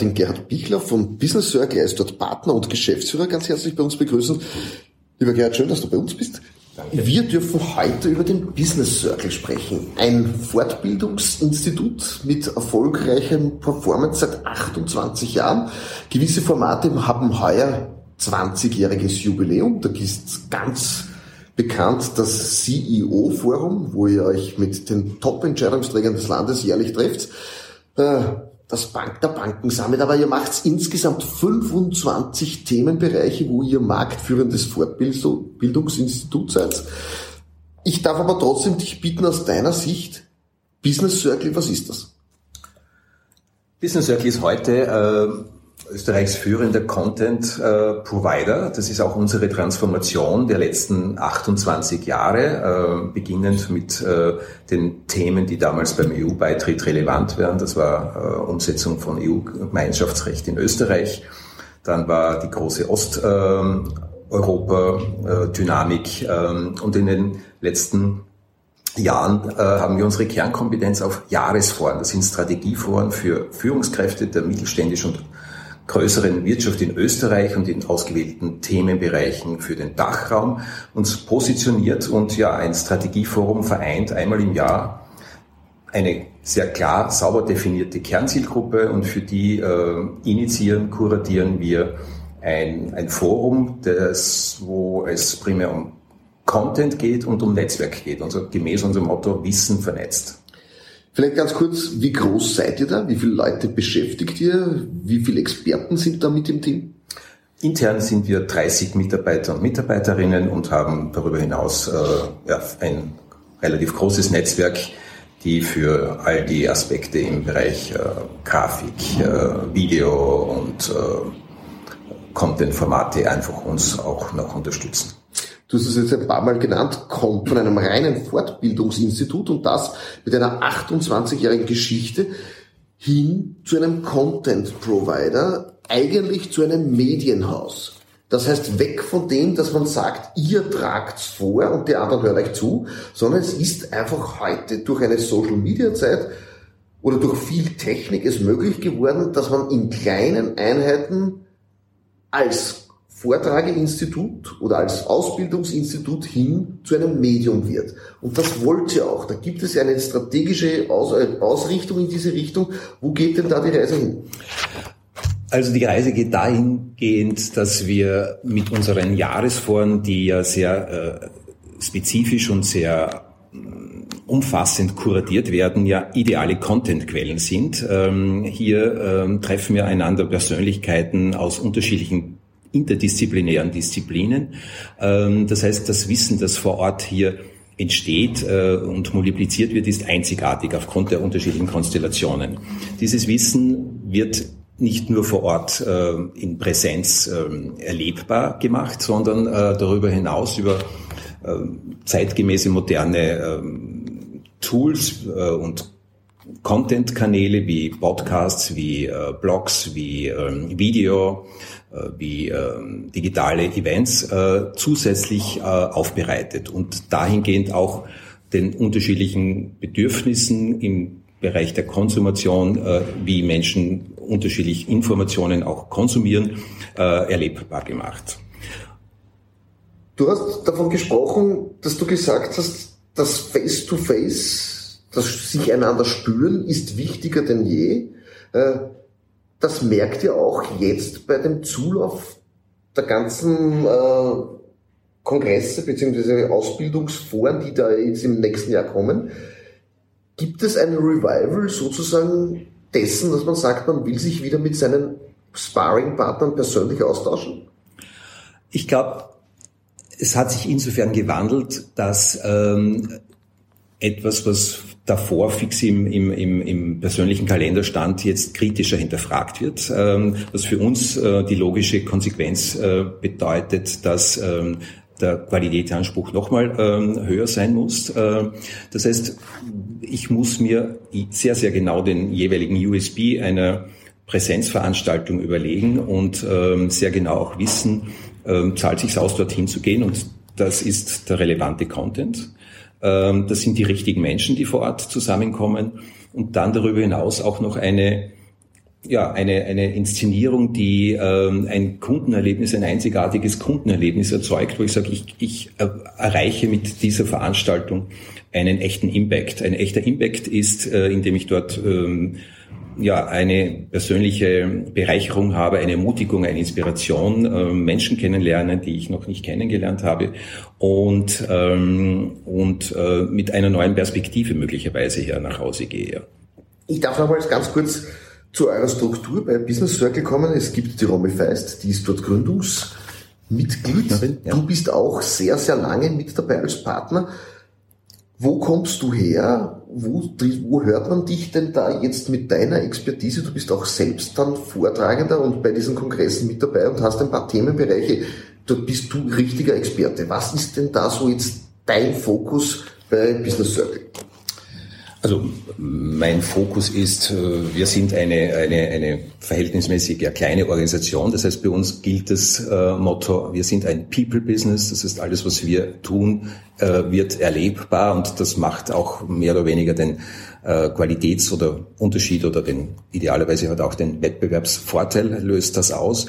Den Gerhard Bichler vom Business Circle, er ist dort Partner und Geschäftsführer, ganz herzlich bei uns begrüßen. Lieber Gerhard, schön, dass du bei uns bist. Danke. Wir dürfen heute über den Business Circle sprechen. Ein Fortbildungsinstitut mit erfolgreichem Performance seit 28 Jahren. Gewisse Formate haben heuer 20-jähriges Jubiläum. Da ist ganz bekannt das CEO-Forum, wo ihr euch mit den Top-Entscheidungsträgern des Landes jährlich trefft. Das Bank der Banken sammelt, aber ihr macht insgesamt 25 Themenbereiche, wo ihr marktführendes Fortbildungsinstitut seid. Ich darf aber trotzdem dich bitten, aus deiner Sicht, Business Circle, was ist das? Business Circle ist heute äh Österreichs führender Content äh, Provider. Das ist auch unsere Transformation der letzten 28 Jahre, äh, beginnend mit äh, den Themen, die damals beim EU-Beitritt relevant waren. Das war Umsetzung von EU-Gemeinschaftsrecht in Österreich. Dann war die große Osteuropa-Dynamik ähm, und in den letzten Jahren haben wir unsere Kernkompetenz auf Jahresforen. Das sind Strategieforen für Führungskräfte der mittelständischen und größeren Wirtschaft in Österreich und in ausgewählten Themenbereichen für den Dachraum uns positioniert und ja ein Strategieforum vereint einmal im Jahr eine sehr klar, sauber definierte Kernzielgruppe und für die äh, initiieren, kuratieren wir ein, ein Forum, das, wo es primär um Content geht und um Netzwerk geht, also gemäß unserem Motto Wissen vernetzt. Vielleicht ganz kurz, wie groß seid ihr da? Wie viele Leute beschäftigt ihr? Wie viele Experten sind da mit im Team? Intern sind wir 30 Mitarbeiter und Mitarbeiterinnen und haben darüber hinaus äh, ja, ein relativ großes Netzwerk, die für all die Aspekte im Bereich äh, Grafik, äh, Video und äh, Content-Formate einfach uns auch noch unterstützen du hast es jetzt ein paar Mal genannt, kommt von einem reinen Fortbildungsinstitut und das mit einer 28-jährigen Geschichte hin zu einem Content Provider, eigentlich zu einem Medienhaus. Das heißt, weg von dem, dass man sagt, ihr tragt's vor und die anderen hören euch zu, sondern es ist einfach heute durch eine Social Media Zeit oder durch viel Technik es möglich geworden, dass man in kleinen Einheiten als Vortrageinstitut oder als Ausbildungsinstitut hin zu einem Medium wird. Und das wollt ihr auch. Da gibt es ja eine strategische Aus Ausrichtung in diese Richtung. Wo geht denn da die Reise hin? Also die Reise geht dahingehend, dass wir mit unseren Jahresforen, die ja sehr äh, spezifisch und sehr äh, umfassend kuratiert werden, ja ideale Contentquellen sind. Ähm, hier ähm, treffen wir einander Persönlichkeiten aus unterschiedlichen interdisziplinären Disziplinen. Ähm, das heißt, das Wissen, das vor Ort hier entsteht äh, und multipliziert wird, ist einzigartig aufgrund der unterschiedlichen Konstellationen. Dieses Wissen wird nicht nur vor Ort äh, in Präsenz äh, erlebbar gemacht, sondern äh, darüber hinaus über äh, zeitgemäße moderne ähm, Tools und Content-Kanäle wie Podcasts, wie äh, Blogs, wie ähm, Video, wie ähm, digitale Events äh, zusätzlich äh, aufbereitet und dahingehend auch den unterschiedlichen Bedürfnissen im Bereich der Konsumation, wie Menschen unterschiedlich Informationen auch konsumieren, erlebbar gemacht. Du hast davon gesprochen, dass du gesagt hast, das Face-to-Face, das sich einander spüren, ist wichtiger denn je das merkt ihr auch jetzt bei dem Zulauf der ganzen äh, Kongresse bzw. Ausbildungsforen, die da jetzt im nächsten Jahr kommen. Gibt es ein Revival sozusagen dessen, dass man sagt, man will sich wieder mit seinen Sparring-Partnern persönlich austauschen? Ich glaube, es hat sich insofern gewandelt, dass ähm, etwas, was davor fix im, im, im, im persönlichen Kalender stand, jetzt kritischer hinterfragt wird, ähm, was für uns äh, die logische Konsequenz äh, bedeutet, dass ähm, der Qualitätsanspruch nochmal ähm, höher sein muss. Äh, das heißt, ich muss mir sehr, sehr genau den jeweiligen USB einer Präsenzveranstaltung überlegen und ähm, sehr genau auch wissen, ähm, zahlt sich aus, dorthin zu gehen und das ist der relevante Content. Ähm, das sind die richtigen Menschen, die vor Ort zusammenkommen. Und dann darüber hinaus auch noch eine ja, eine, eine Inszenierung, die ähm, ein Kundenerlebnis, ein einzigartiges Kundenerlebnis erzeugt, wo ich sage, ich, ich erreiche mit dieser Veranstaltung einen echten Impact. Ein echter Impact ist, äh, indem ich dort ähm, ja, eine persönliche Bereicherung habe, eine Ermutigung, eine Inspiration, äh, Menschen kennenlernen, die ich noch nicht kennengelernt habe und, ähm, und äh, mit einer neuen Perspektive möglicherweise hier nach Hause gehe. Ich darf nochmals ganz kurz zu eurer Struktur bei Business Circle kommen. Es gibt die Romy Feist, die ist dort Gründungsmitglied. Ja. Du bist auch sehr, sehr lange mit dabei als Partner. Wo kommst du her? Wo, wo hört man dich denn da jetzt mit deiner Expertise? Du bist auch selbst dann Vortragender und bei diesen Kongressen mit dabei und hast ein paar Themenbereiche. Dort bist du richtiger Experte. Was ist denn da so jetzt dein Fokus bei Business Circle? Also mein Fokus ist, äh, wir sind eine, eine, eine verhältnismäßig ja, kleine Organisation. Das heißt, bei uns gilt das äh, Motto, wir sind ein People-Business. Das heißt, alles, was wir tun, äh, wird erlebbar und das macht auch mehr oder weniger den äh, Qualitäts- oder Unterschied oder den idealerweise hat auch den Wettbewerbsvorteil löst das aus.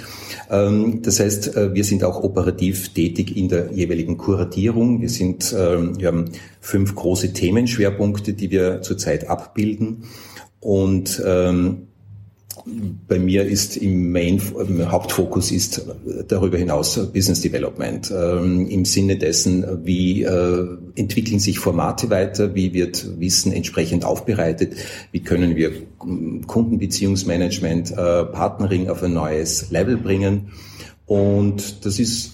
Ähm, das heißt, äh, wir sind auch operativ tätig in der jeweiligen Kuratierung. Wir sind, ähm, wir haben fünf große Themenschwerpunkte, die wir zurzeit abbilden. Und ähm, bei mir ist im Main, im Hauptfokus ist darüber hinaus Business Development. Ähm, Im Sinne dessen, wie äh, entwickeln sich Formate weiter, wie wird Wissen entsprechend aufbereitet, wie können wir Kundenbeziehungsmanagement, äh, Partnering auf ein neues Level bringen. Und das ist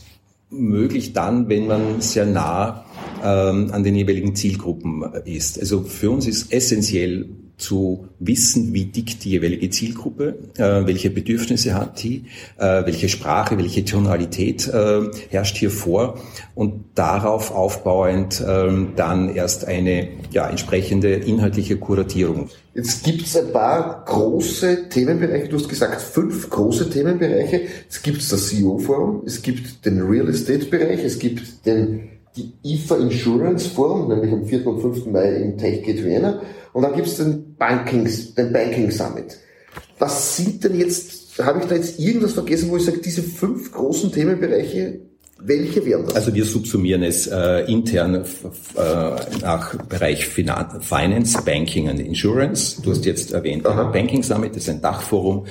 möglich dann, wenn man sehr nah ähm, an den jeweiligen Zielgruppen ist. Also für uns ist essentiell zu wissen, wie dick die jeweilige Zielgruppe, äh, welche Bedürfnisse hat die, äh, welche Sprache, welche Tonalität äh, herrscht hier vor und darauf aufbauend äh, dann erst eine ja, entsprechende inhaltliche Kuratierung. Jetzt gibt es ein paar große Themenbereiche, du hast gesagt fünf große Themenbereiche. Es gibt das CEO-Forum, es gibt den Real Estate-Bereich, es gibt den die IFA Insurance Forum, nämlich am 4. und 5. Mai im TechGate Vienna und dann gibt es den Banking, den Banking Summit. Was sind denn jetzt, habe ich da jetzt irgendwas vergessen, wo ich sage, diese fünf großen Themenbereiche, welche wären das? Also wir subsumieren es äh, intern äh, nach Bereich Finan Finance, Banking und Insurance. Du hast jetzt erwähnt, Aha. Banking Summit ist ein Dachforum,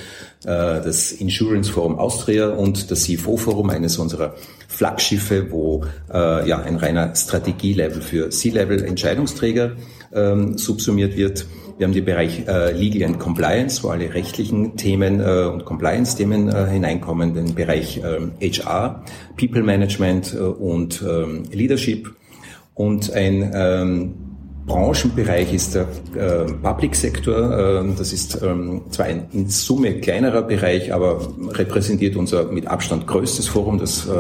äh, das Insurance Forum Austria und das CFO Forum, eines unserer Flaggschiffe, wo äh, ja ein reiner Strategielevel für C-Level Entscheidungsträger ähm, subsumiert wird. Wir haben den Bereich äh, Legal and Compliance, wo alle rechtlichen Themen äh, und Compliance-Themen äh, hineinkommen, den Bereich HR, People Management äh, und ähm, Leadership. Und ein ähm, Branchenbereich ist der äh, Public Sektor. Äh, das ist ähm, zwar ein in Summe kleinerer Bereich, aber repräsentiert unser mit Abstand größtes Forum, das äh,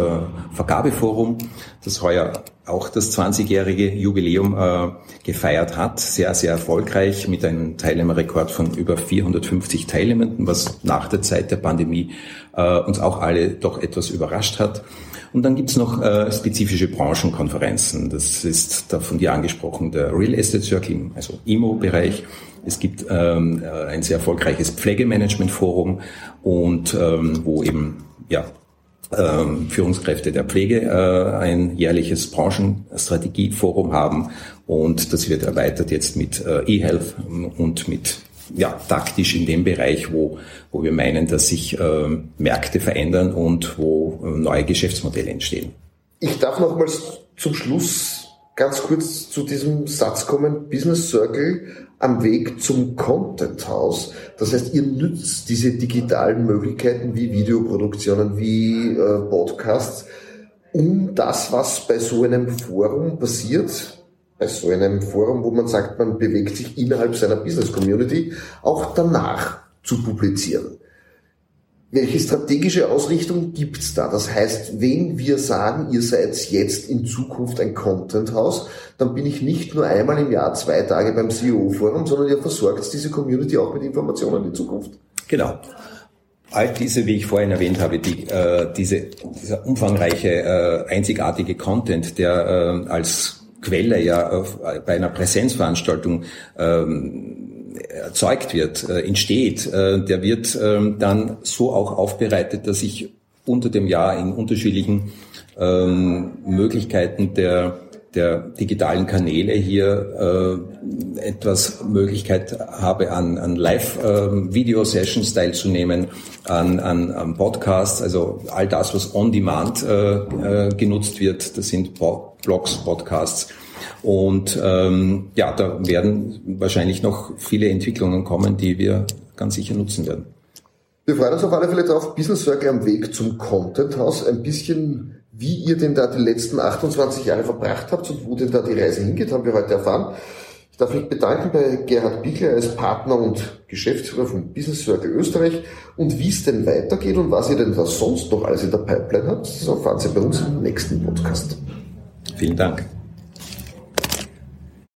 Vergabeforum, das heuer auch das 20-jährige Jubiläum äh, gefeiert hat. Sehr, sehr erfolgreich mit einem Teilnehmerrekord von über 450 Teilnehmenden, was nach der Zeit der Pandemie äh, uns auch alle doch etwas überrascht hat. Und dann gibt's noch äh, spezifische Branchenkonferenzen. Das ist da von dir angesprochen, der Real Estate Circle, also IMO-Bereich. Es gibt ähm, äh, ein sehr erfolgreiches Pflegemanagement-Forum und ähm, wo eben ja, ähm, Führungskräfte der Pflege äh, ein jährliches Branchenstrategieforum haben und das wird erweitert jetzt mit äh, eHealth und mit ja, taktisch in dem Bereich, wo, wo wir meinen, dass sich äh, Märkte verändern und wo äh, neue Geschäftsmodelle entstehen. Ich darf nochmals zum Schluss ganz kurz zu diesem Satz kommen, Business Circle am Weg zum Content House. Das heißt, ihr nützt diese digitalen Möglichkeiten wie Videoproduktionen, wie äh, Podcasts, um das, was bei so einem Forum passiert, bei so einem Forum, wo man sagt, man bewegt sich innerhalb seiner Business Community, auch danach zu publizieren. Welche strategische Ausrichtung gibt's da? Das heißt, wenn wir sagen, ihr seid jetzt in Zukunft ein Content-Haus, dann bin ich nicht nur einmal im Jahr zwei Tage beim CEO-Forum, sondern ihr versorgt diese Community auch mit Informationen in Zukunft. Genau. All diese, wie ich vorhin erwähnt habe, die, äh, diese, dieser umfangreiche, äh, einzigartige Content, der äh, als Quelle ja auf, bei einer Präsenzveranstaltung ähm, erzeugt wird, äh, entsteht, äh, der wird ähm, dann so auch aufbereitet, dass ich unter dem Jahr in unterschiedlichen ähm, Möglichkeiten der der digitalen Kanäle hier äh, etwas Möglichkeit habe, an, an Live-Video-Sessions äh, teilzunehmen, an, an, an Podcasts, also all das, was on demand äh, äh, genutzt wird, das sind Blogs, Podcasts. Und ähm, ja, da werden wahrscheinlich noch viele Entwicklungen kommen, die wir ganz sicher nutzen werden. Wir freuen uns auf alle Fälle darauf, Business Circle am Weg zum Content House ein bisschen wie ihr denn da die letzten 28 Jahre verbracht habt und wo denn da die Reise hingeht, haben wir heute erfahren. Ich darf mich bedanken bei Gerhard Bickler als Partner und Geschäftsführer von Business Circle Österreich und wie es denn weitergeht und was ihr denn da sonst noch alles in der Pipeline habt, das erfahren Sie bei uns im nächsten Podcast. Vielen Dank.